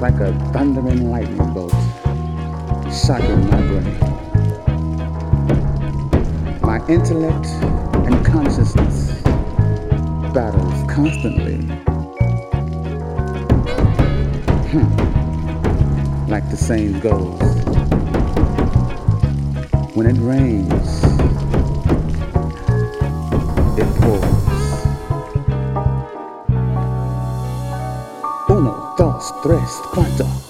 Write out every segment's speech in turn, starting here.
like a thundering lightning bolt, shocking my brain. My intellect and consciousness battles constantly. Hmm. Like the saying goes, when it rains, it pours. tres, cuatro.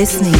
Listening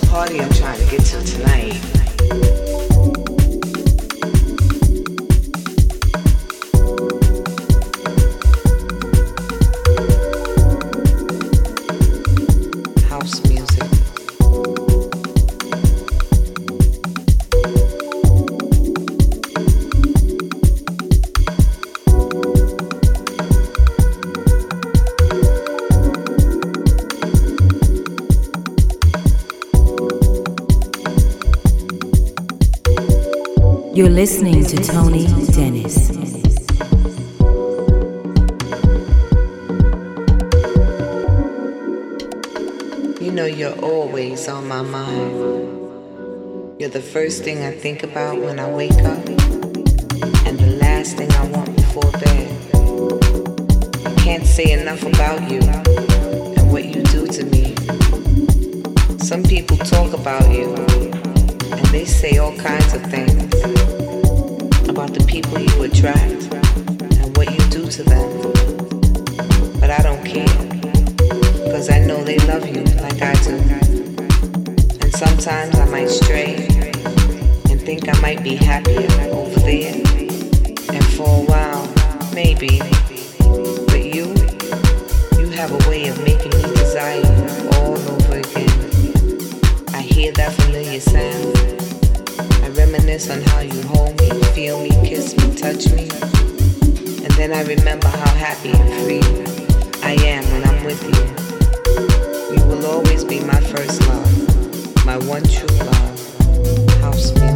party I'm trying to get to tonight. listening to Tony Dennis. You know, you're always on my mind. You're the first thing I think about when I wake up, and the last thing I want before bed. I can't say enough about you and what you do to me. Some people talk about you, and they say all kinds of things people you attract and what you do to them. But I don't care, because I know they love you like I do. And sometimes I might stray and think I might be happier over there. And for a while, maybe. But you, you have a way of making me desire all over again. I hear that familiar sound. I reminisce on how you touch me. And then I remember how happy and free I am when I'm with you. You will always be my first love, my one true love, house music.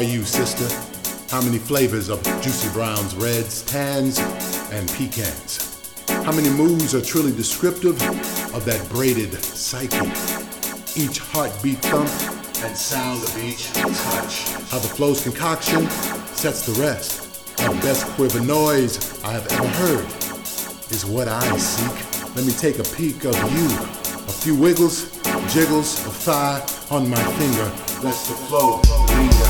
are you, sister? How many flavors of juicy browns, reds, tans, and pecans? How many moves are truly descriptive of that braided psyche? Each heartbeat thump and sound of each touch. How the flow's concoction sets the rest. The best quiver noise I have ever heard is what I seek. Let me take a peek of you. A few wiggles, jiggles of thigh on my finger. Lets the flow linger.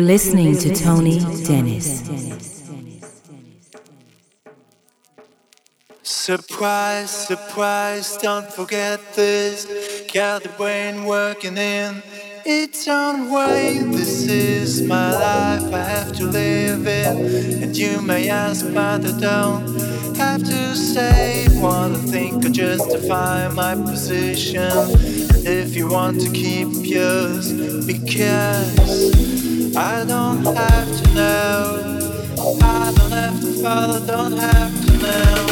You're listening to Tony Dennis. Surprise, surprise, don't forget this. Got the brain working in its own way. This is my life, I have to live it. And you may ask, but I don't have to say what I think or justify my position. If you want to keep yours, because. I don't have to know. I don't have to follow, don't have to know.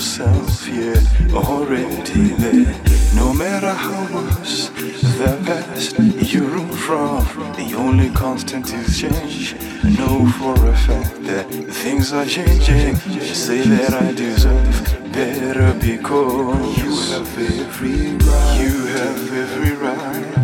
Yourself here already there. No matter how worse the past you run from, the only constant is change. Know for a fact that things are changing. Say that I deserve better because you have every right. You have every right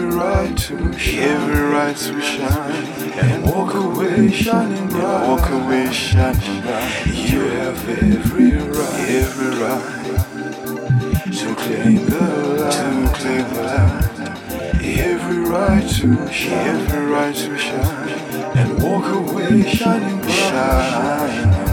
Every right to every right to shine and walk away shining bright. Walk away shining bright. You have every right, every right to claim the light, to claim the light. Every right to every right to shine and walk away shining bright. Shining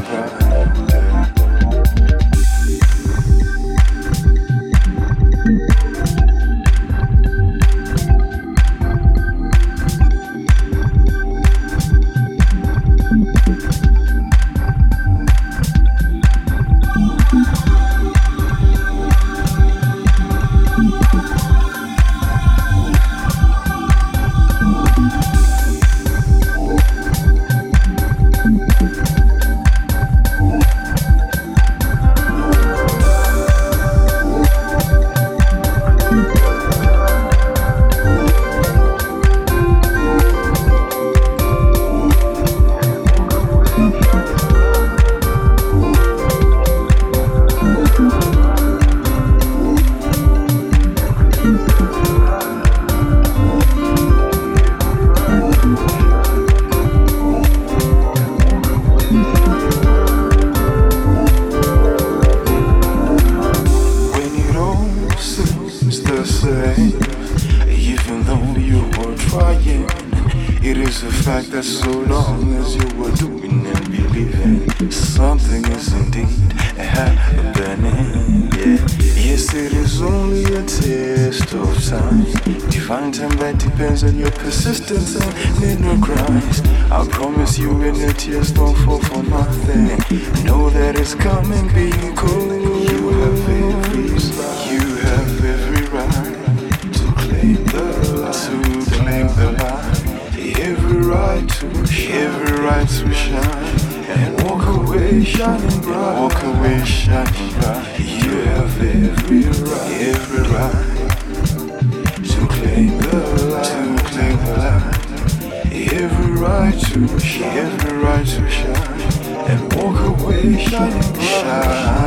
right to, every right to shine and walk away shining bright.